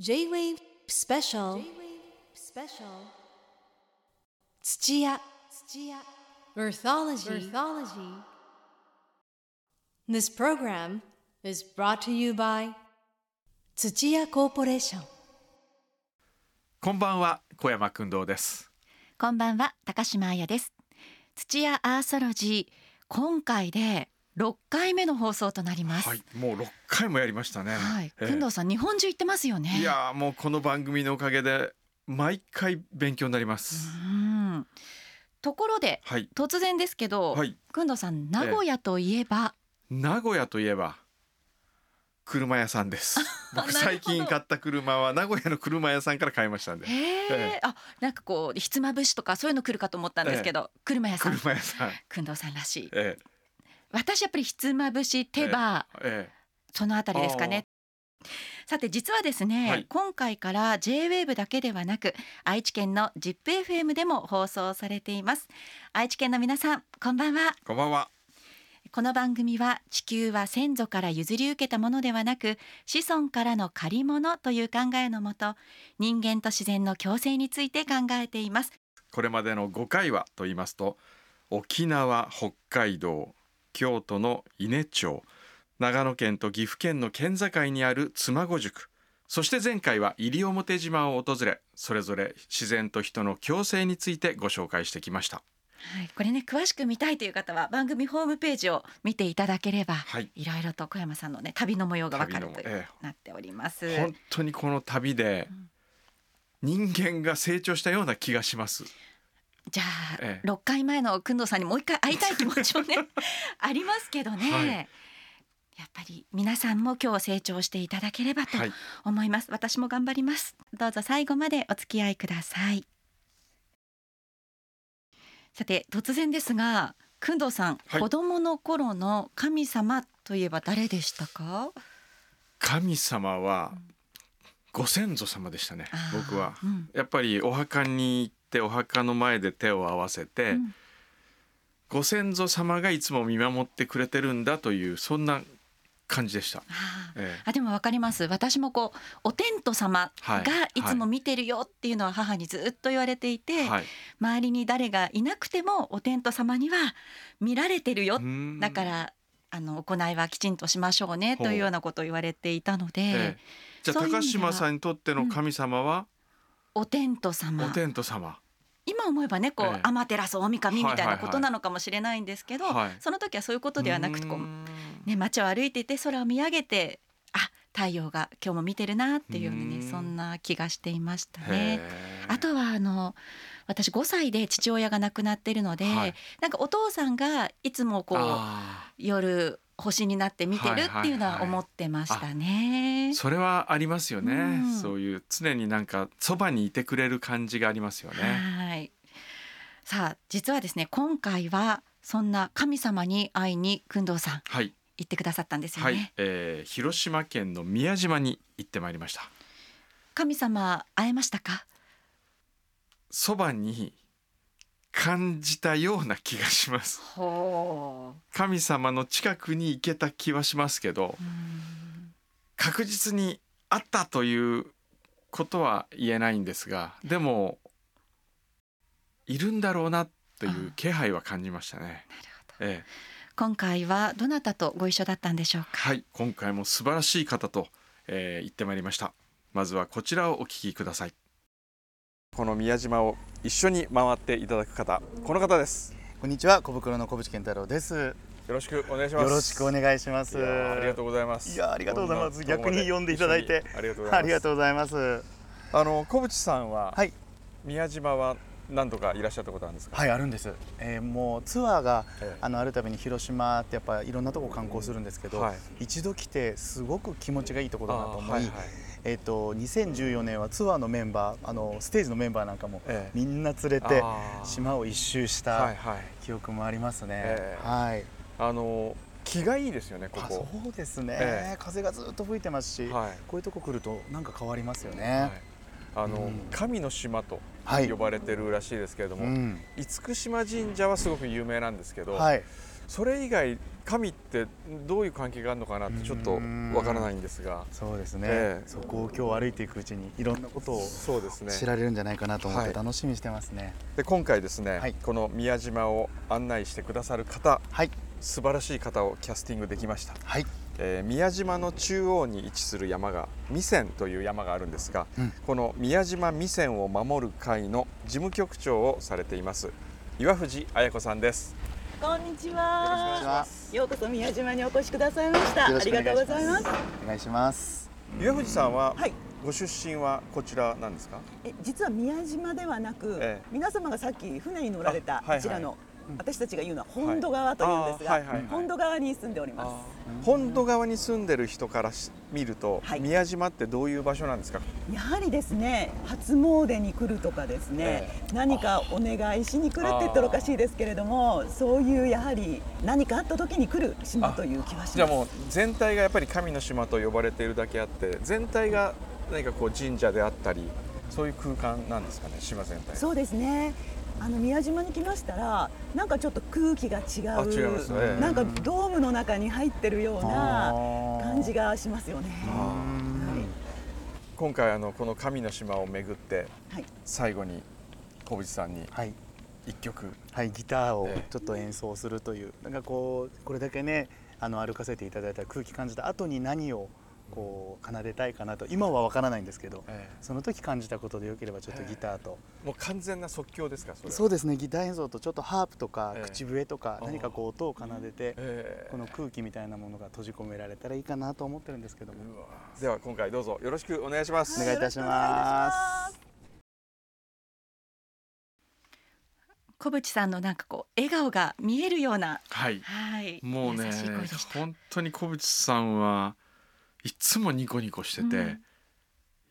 J-Wave Special 土屋 Earthology. This program is brought to you by 土屋コーポレーションこんばんは小山君堂ですこんばんは高島彩です土屋アーソロジー今回で6回目の放送となります。はいもう6回もやりましたね。はい、ええ。くんどうさん日本中行ってますよね。いやーもうこの番組のおかげで毎回勉強になります、うん。ところではい。突然ですけど、はい。くんどうさん名古屋といえば、名古屋といえば車屋さんです。僕最近買った車は名古屋の車屋さんから買いましたんでへええ。あなんかこうひつまぶしとかそういうの来るかと思ったんですけど、車屋さん。車屋さん。くんどうさんらしい。え私やっぱりひつまぶし手羽、ええそのあたりですかね。さて実はですね、はい。今回から J-WAVE だけではなく愛知県の ZIPFM でも放送されています。愛知県の皆さんこんばんは。えこんばんは。この番組は地球は先祖から譲り受けたものではなく子孫からの借り物という考えのもと人間と自然の共生について考えています。これまでの5回はと言いますと沖縄北海道京都の伊根町。長野県と岐阜県の県境にある妻籠宿。そして前回は西表島を訪れそれぞれ自然と人の共生についてご紹介してきました。はい、これね詳しく見たいという方は番組ホームページを見ていただければ、はい。いろいろと小山さんのね旅の模様がわかるという、旅のえなっております。本当にこの旅で人間が成長したような気がしますじゃあ、ええ。6回前の工藤さんにもう一回会いたい気持ちもね ありますけどね、はい。やっぱり皆さんも今日成長していただければとはい。思います、私も頑張ります。どうぞ最後までお付き合いください。さて突然ですが工藤さん、はい。子供の頃の神様といえば誰でしたか？神様はご先祖様でしたね僕は。うん。やっぱりお墓に行ってお墓の前で手を合わせて、うん。ご先祖様がいつも見守ってくれてるんだというそんな感じでした。あー。ええ。あでもわかります。私もこうお天道様はい。がいつも見てるよっていうのは母にずっと言われていて、はい、周りに誰がいなくてもお天道様には見られてるよ。だからあの行いはきちんとしましょうねというようなことを言われていたので、ええ。じゃあ高島さんにとっての神様はお天道様。お天道様。今思えばねこう、ええ。天照大神みたいはいはいはないことなのかもしれないんですけど、はいその時はそういうことではなくてこうね、街を歩いていて空を見上げてあ太陽が今日も見てるなっていうようなうん。ねそんな気がしていましたへね。え。あとはあの私5歳で父親が亡くなってるので、はい。なんかお父さんがいつもこうあ夜星になって見てるっていうのは思ってましたねー。それはありますよね、うんそういう常になんかそばにいてくれる感じがありますよね。はい。さあ実はですね今回はそんな神様に会いに工藤さんはい、行ってくださったんですよね。はい、えー広島県の宮島に行ってまいりました。神様会えましたか？そばに感じたような気がします。ほ神様の近くに行けた気はしますけど確実にあったということは言えないんですがでもいるんだろうなという気配は感じましたね。ええ、今回はどなたとご一緒だったんでしょうか？はい今回も素晴らしい方と、えー行ってまいりました。まずはこちらをお聞きくださいこの宮島を一緒に回っていただく方この方です。こんにちは、小袋の小渕健太郎です。よよろしくお願いします。ろしくお願いします。ありがとうございます。いやーありがとうございます。逆に呼んでいただいて。ありがとうございます。あの小渕さんは、はい。宮島は何度かいらっしゃったことあるんですか？はい、あるんです。えーもうツアーがええ。あのあるたびに広島ってやっぱいろんなとこ観光するんですけど、はい。一度来てすごく気持ちがいいところだなと思い、あーはいはいえっ、と2014年はツアーのメンバーあのステージのメンバーなんかもええ。みんな連れて島を一周しはいたはい。記憶もありますね。ええ。はい。あの気がいいですよねこあこそうですね、ええ。風がずっと吹いてますし、はい。こういうとこ来るとなんか変わりますよね。はい。あの、うん。神の島とはい。呼ばれてるらしいですけれども、うん。厳島神社はすごく有名なんですけど、はい。それ以外神ってどういう関係があるのかなってちょっとわからないんですが。そうですね、ええ。そこを今日歩いていくうちにいろんなことをそうですね。知られるんじゃないかなと思っはい。て楽しみにしてますね。で今回ですね、はい。この宮島を案内してくださる方はい。素晴らしい方をキャスティングできました、はい。えー宮島の中央に位置する山が弥山という山があるんですが、うん。この宮島弥山を守る会の事務局長をされています岩藤彩子さんですこんにちは。ようこそ宮島にお越しくださいました。ありがとうございます。お願いします岩藤さんは、はい。ご出身はこちらなんですか？え実は宮島ではなく、ええ皆様がさっき船に乗られたあはいはいこちらの、私たちが言うのは本土側というんですが、あーはいはいはい。本土側に住んでおります。本土側に住んでる人からし見ると、はい。宮島ってどういう場所なんですか？やはりですね、初詣に来るとかですね、え何かお願いしに来るって言ったらおかしいですけれども、そういうやはり何かあった時に来る島という気はします。じゃあもう全体がやっぱり神の島と呼ばれているだけあって全体が何かこう神社であったりそういう空間なんですかね島全体。そうですね。あの宮島に来ましたら、なんかちょっと空気が違う。あ違いますねなんかドームの中に入ってるような感じがしますよね。あ今回あのこの神の島を巡ってはい。最後に小渕さんにはい一曲はい、ギターをええちょっと演奏するという、なんかこうこれだけねあの歩かせていただいた空気感じた後に何をこう奏でたいかなと。今はわからないんですけど、ええ。その時感じたことでよければちょっとギターと、もう完全な即興ですかそそうですねギター演奏とちょっとハープとかええ。口笛とか何かこう音を奏でて、ええ。この空気みたいなものが閉じ込められたらいいかなと思ってるんですけども、では今回どうぞよろしくお願いします。お願い。お願いいたしまます。す。小渕さんのなんかこう笑顔が見えるような。はい。はい。もうね本当に小渕さんはいつもニコニコしてて、うん。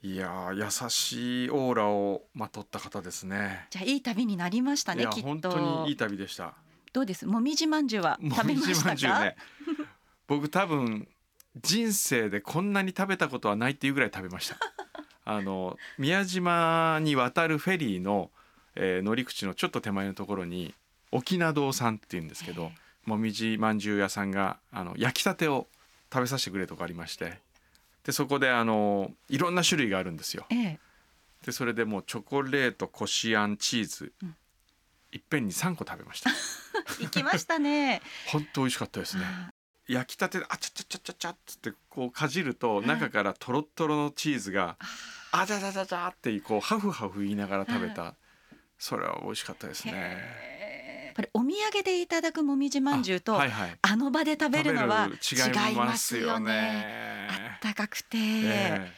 いやー優しいオーラをまとった方ですね。じゃあいい旅になりましたねきっと。本当にいい旅でした。どうです？もみじまんじゅうは食べましたか？ね。僕多分人生でこんなに食べたことはないっていうぐらい食べました。あの宮島に渡るフェリーの、えー乗り口のちょっと手前のところに沖縄堂さんっていうんですけど、もみじまんじゅう屋さんがあの焼きたてを食べさせてくれるとこありまして。でそこであのいろんな種類があるんですよ。ええ。でそれでもうチョコレートこしあんチーズ、うん。いっぺんに3個食べました。行きましたね。本当美味しかったですね。あ焼きたてであちゃちゃちゃちゃちゃっつってこうかじると中からとろっとろのチーズがあじゃじゃじゃじゃってこうハフハフ言いながら食べた。それは美味しかったですねぱりお土産でいただくもみじまんじゅうとあ,、あはいはい。の場で食べるのは違いますすよよね。ねあったかくて、え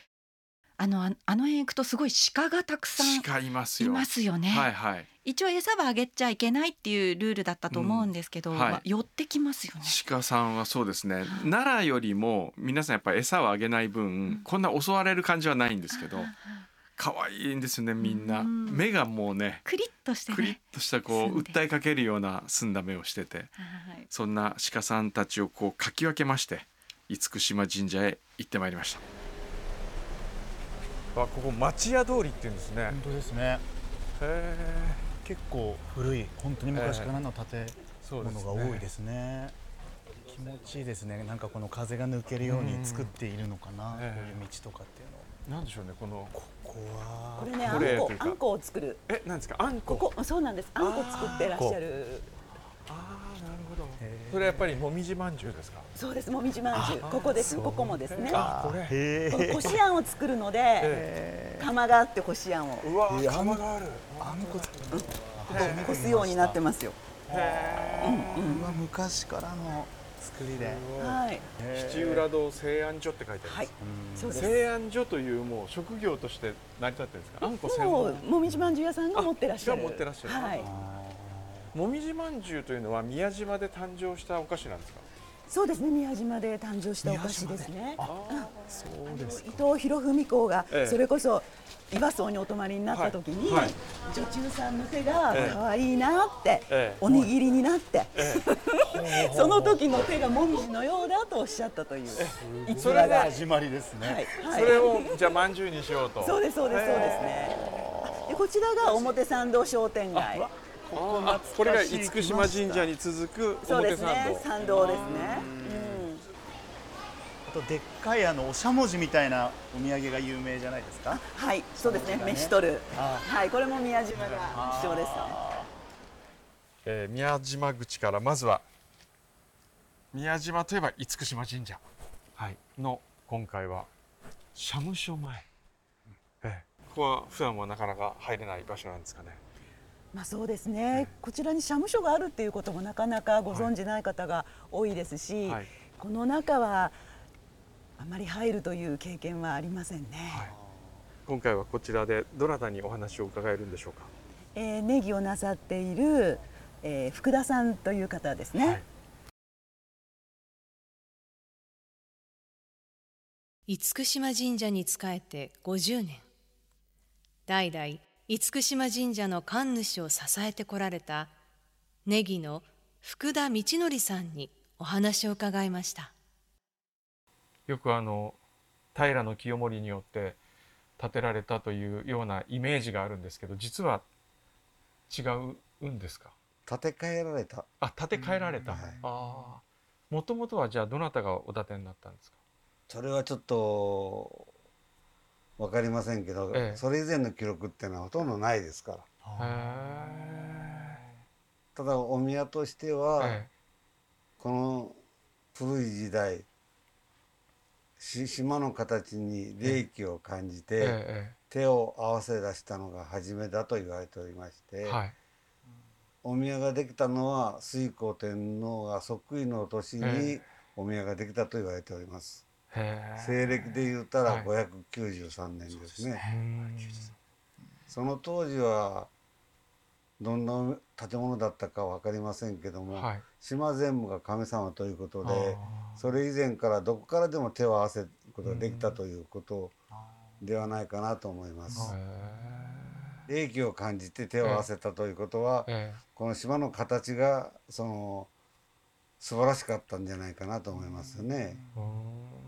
あのああの辺行くとすごい鹿がたくさんいますいよね、はいはい。一応餌はあげちゃいけないっていうルールだったと思うんですけど、うんはい。まあ寄ってきますよね。鹿さんはそうですね。奈良よりも皆さんやっぱり餌をあげない分、こんな襲われる感じはないんですけど可愛いんですよねみんな。うん目がもうねクリッとしてクリッねとしたこう訴えかけるような澄んだ目をしててはいそんな鹿さんたちをこうかき分けまして厳島神社へ行ってまいりました。あここ町屋通りっていうんですね。本当ですね。へ結構古い本当に昔からの建そうですね。物が多いですね気持ちいいですね。なんかこの風が抜けるように作っているのかな、ええ。こういう道とかっていうの。なんでしょうねこのここはこれね、あんこ、あんこを作る。えなんですか？あんこ。ここ、そうなんです。あんこ作ってらっしゃる。ああなるほど。へー。それやっぱりもみじまんじゅうですか？そうです。もみじまんじゅう。ここです。ここもですね。あこれ。へこしあんを作るので、え釜があってこしあんを。うわ釜がある。あんここすようになってますよ。うわ昔からの作りではい。七浦堂製あん所って書いてあはいりま。す。す製あん所というもう職業として成り立ってるんですか？あんこ専も門うもみじまんじゅう屋さんが持ってらっしゃる。持ってらっしゃるはい。もみじまんじゅうというのは宮島で誕生したお菓子なんですか？そうですね。宮島で誕生したお菓子ですね。そうです伊藤博文公がええ。それこそ岩荘にお泊まりになった時に、はい。はい女中さんの手がええ。可愛いなって、ええ。おにぎりになって、えその時の手がもみじのようだとおっしゃったという逸それが、はい始まりですね、はい、それをじゃあまんじゅうにしようと。そうですそうですそうですね。でこちらが表参道商店街。あこれが厳島神社に続くそうで表参すね道参道ですねあとでっかいあのおしゃもじみたいなお土産が有名じゃないですか？はいそうですね。飯取るあはいこれも宮島が主張ですねえー宮島口からまずは宮島といえば厳島神社、はい、の今回は社務所前、えーここは普段はなかなか入れない場所なんですかねまあそうですね。こちらに社務所があるっていうこともなかなかご存じない方が多いですし、はい。この中はあまり入るという経験はありませんね、はい。今回はこちらでどなたにお話を伺えるんでしょうか？えーネギをなさっている、えー福田さんという方ですね、はい。厳島神社に仕えて50年。代々厳島神社の神主を支えてこられたネギの福田道則さんにお話を伺いました。よくあの平清盛によって建てられたというようなイメージがあるんですけど実は違うんですか？建て替えられた。あ建て替えられた、はい。ああもともとはじゃあどなたがお建てになったんですか？それはちょっと分かりませんけど、ええ。それ以前の記録っていうのはほとんどないですから。へただお宮としては、えこの古い時代し島の形に霊気を感じて、ええ。手を合わせ出したのが初めだと言われておりまして、えはい。お宮ができたのは推古天皇が即位の年にえ。お宮ができたと言われております。西暦で言ったはい。ら593年ですね。うんその当時はどんな建物だったか分かりませんけども、はい。島全部が神様ということでそれ以前からどこからでも手を合わせることができたということではないかなと思います。霊気を感じて手を合わせたということは、えこの島の形がその素晴らしかったんじゃないかなと思いますよね。えうん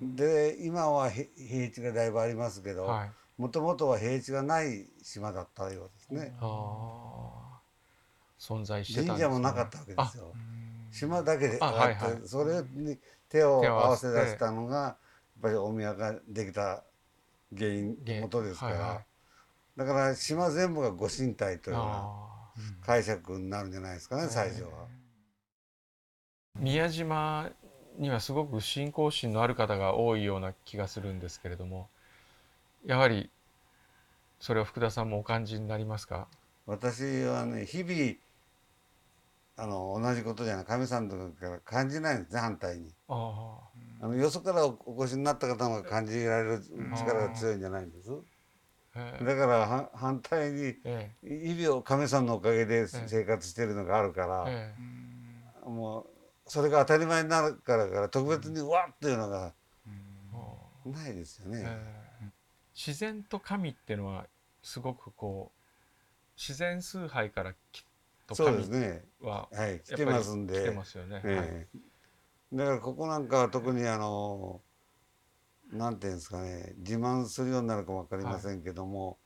で今はへ平地がだいぶありますけど、はい。もともとは平地がない島だったようですね。存在してたん神社もなかったわけですよ。あ島だけでああって、はい。はいそれに手を合合わわせ出したのがやっぱりお宮ができた原因原元ですから、はいはい。だから島全部がご神体というような解釈になるんじゃないですかね最初は。宮島にはすごく信仰心のある方が多いような気がするんですけれどもやはりそれを福田さんもお感じになりますか？私はね日々あの同じことじゃない神さんの時から感じないんですね反対に。ああ。のよそからお越しになった方が感じられる力が強いんじゃないんです。だからは反対にえ日々を神さんのおかげで生活してるのがあるから、ええ。もうそれが当たり前になるからから特別にうわっというのがえないですよね。ええ自然と神っていうのはすごくこう自然崇拝からきっと神ですね。ははい、来てますん来てで。ますよね。はいええだからここなんかは特にあのなんていうんですかね自慢するようになるかもわかりませんけども、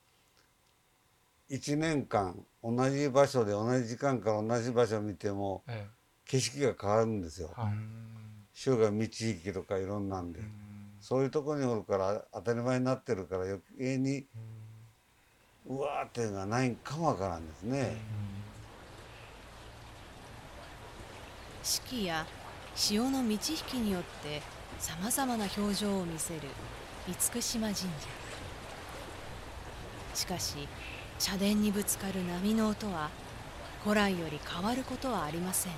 一年間同じ場所で同じ時間から同じ場所を見てもえ景色が変わるんですよ。え。はい。潮が満ち引きとかいろんなんで、そういうところにおるから当たり前になってるから余計にうわーっていうのがないかもわからんですね。四季や潮の満ち引きによってさまざまな表情を見せる厳島神社。しかし社殿にぶつかる波の音は古来より変わることはありません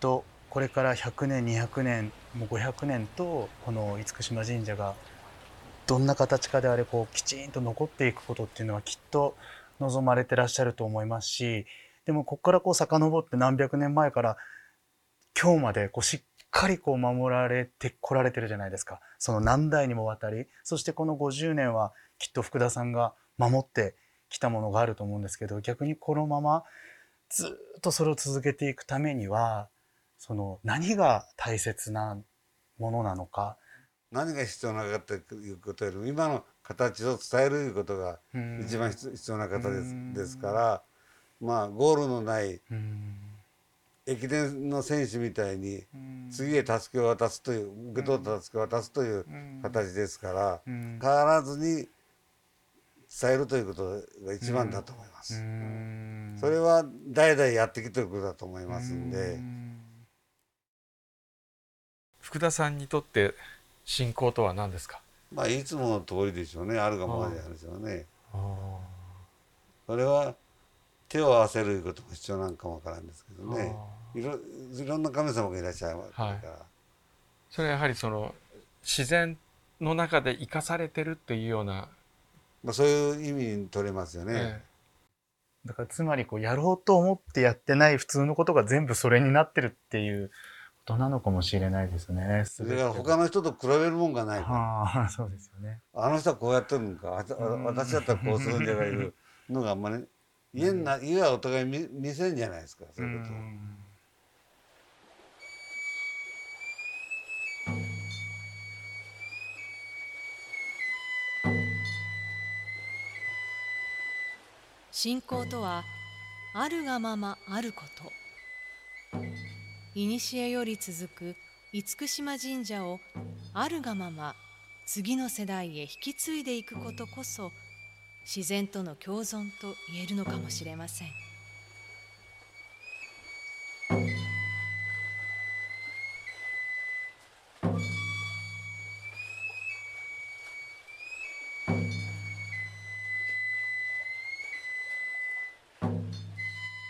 とこれから100年200年もう500年とこの厳島神社がどんな形かであれこうきちんと残っていくことっていうのはきっと望まれてらっしゃると思いますしでもここからこう遡って何百年前から今日までこうしっかりこう守られてこられてるじゃないですか。その何代にもわたりそしてこの50年はきっと福田さんが守ってきたものがあると思うんですけど逆にこのままずっとそれを続けていくためにはその何が大切なものなのか。何が必要なかということよりも今の形を伝えるいうことがうん。一番必必要な方ですうん。ですからまあゴールのないうん。駅伝の選手みたいにうん。次へ助けを渡すという受け取った助けを渡すといううん。形ですからうん。変わらずに伝えるということが一番だと思いまうす。ん。それは代々やってきてることだと思いますんで。うん福田さんにとって信仰とは何ですか？まあいつもの通りでしょうね。あるがままであるでしょうね。それは手を合わせることも必要なんかもわからんですけどね。いろいろんな神様がいらっしゃるから、はい。それはやはりその自然の中で生かされてるっていうような、まあ、そういう意味に取れますよね。えだからつまりこうやろうと思ってやってない普通のことが全部それになってるっていうことなのかもしれないですね。それから他の人と比べるもんがないから。はあ、そうですよね。あの人はこうやってるのか。私だったらこうするんじゃないいうのがあんまり。家にな家はお互い見見せんじゃないですかそういうことを。信仰とはあるがままあること古より続く厳島神社をあるがまま次の世代へ引き継いでいくことこそ自然との共存と言えるのかもしれません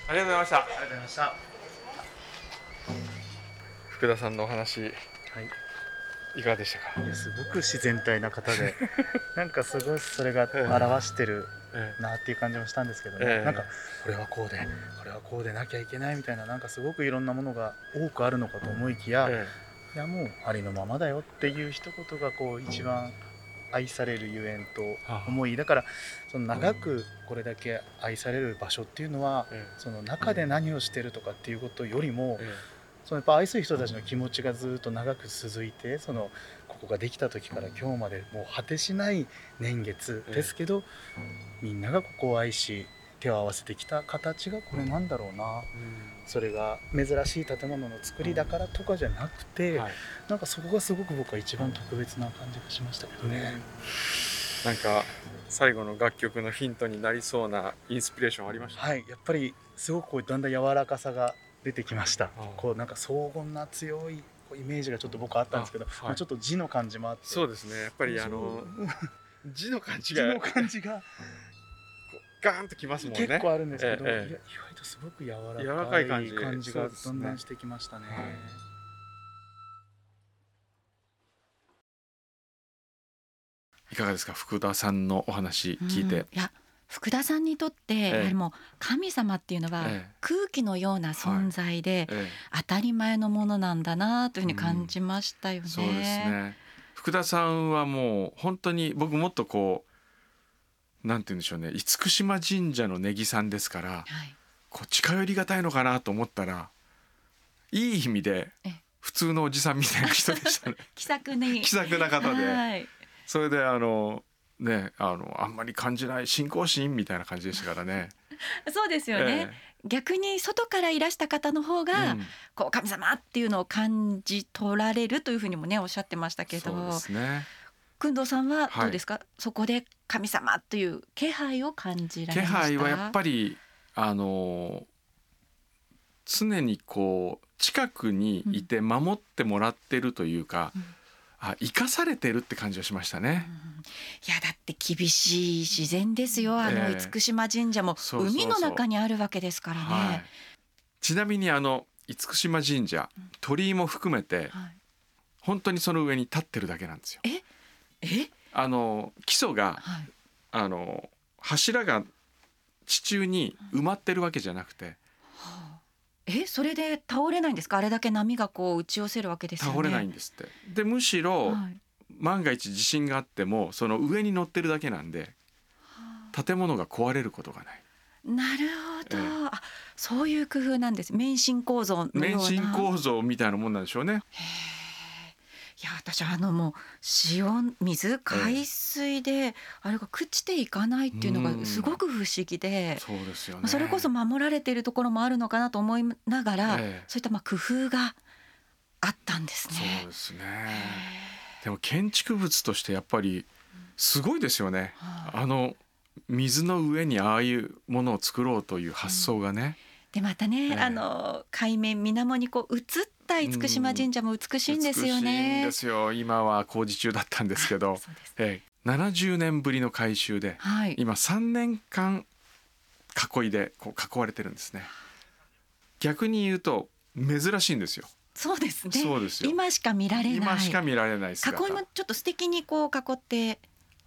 ありがとうございましたありがとうございました。福田さんのお話はい。いかがでしたか、いやすごく自然体な方で、なんかすごいそれが表してるえなっていう感じもしたんですけどね、ええ。なんかこれはこうでこれはこうでなきゃいけないみたいななんかすごくいろんなものが多くあるのかと思いきや、えいやもうありのままだよっていう一言がこう一番愛されるゆえんと思いだからその長くこれだけ愛される場所っていうのはえその中で何をしてるとかっていうことよりもえそのやっぱ愛する人たちの気持ちがずっと長く続いてそのここができた時から今日までもう果てしない年月ですけど、みんながここを愛し手を合わせてきた形がこれなんだろうな。それが珍しい建物の作りだからとかじゃなくて、はい。なんかそこがすごく僕は一番特別な感じがしましたけどね。なんか最後の楽曲のヒントになりそうなインスピレーションありました、はい、やっぱりすごくこうだんだん柔らかさが出てきました。あこうなんか荘厳な強いイメージがちょっと僕はあったんですけど、あはい。まあちょっと字の感じもあって、そうですね。やっぱりあの 字の感じ字がの感じが。ガーンときますもんね。結構あるんですけど、ええ意外とすごく柔らかい柔らかい感じ。感じがそうですね。だんだんしてきましたね。はい。いかがですか？福田さんのお話聞いて、うんいや福田さんにとって、えやはりもう神様っていうのはええ。空気のような存在で、え当たり前のものなんだなというふうに感じましたよね。えそうですね。福田さんはもう本当に僕もっとこうなんて言うんでしょうね。厳島神社の根木さんですからはい、こう近寄りがたいのかなと思ったらいい意味でええ。普通のおじさんみたいな人でしたね。気さくに。気さくな方で。はい。それであのねあのあんまり感じない信仰心みたいな感じでしたからね。そうですよね、逆に外からいらした方の方ええが、うん。こう神様っていうのを感じ取られるというふうにもねおっしゃってましたけど。そうですね。工藤さんははい。どうですか、そこで神様という気配を感じられ気ました？配はやっぱりあの常にこう近くにいて守ってもらってるというか、うんあ生かされてるって感じがしましたね。うんいやだって厳しい自然ですよ。あのええ。厳島神社も海の中にあるわけですからね。はい、ちなみにあの厳島神社鳥居も含めてはい。本当にその上に立ってるだけなんですよ。え？あの基礎がはい。あの柱が地中に埋まってるわけじゃなくてえそれで倒れないんですか？あれだけ波がこう打ち寄せるわけですよね。倒れないんですって。でむしろはい。万が一地震があってもその上に乗ってるだけなんで建物が壊れることがない。なるほど、ええ。あそういう工夫なんです。免震構造のような。免震構造みたいなもんなんでしょうね。いや私あのもう塩水海水であれが朽ちていかないっていうのがすごく不思議で、そうですよね。まあそれこそ守られているところもあるのかなと思いながら、ええそういったまあ工夫があったんですそうね。ですね。でも建築物としてやっぱりすごいですよね。はいあの水の上にああいうものを作ろうという発想がね。でまたね、ええあの海面水面にこう映った厳島神社も美しいんですよ美しいんね。ですよ。今は工事中だったんですけど、すええ、70年ぶりの改修ではい。今3年間囲いでこう囲われてるんですね。逆に言うと珍しいんですよ。そうですね。そうですよ。今しか見られない。今しか見られない姿。囲いもちょっと素敵にこう囲って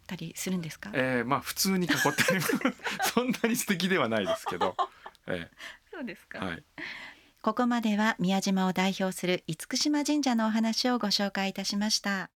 たりするんですか？えー、まあ普通に囲ってる そんなに素敵ではないですけど、え そうですかーはい、ここまでは宮島を代表する厳島神社のお話をご紹介いたしました。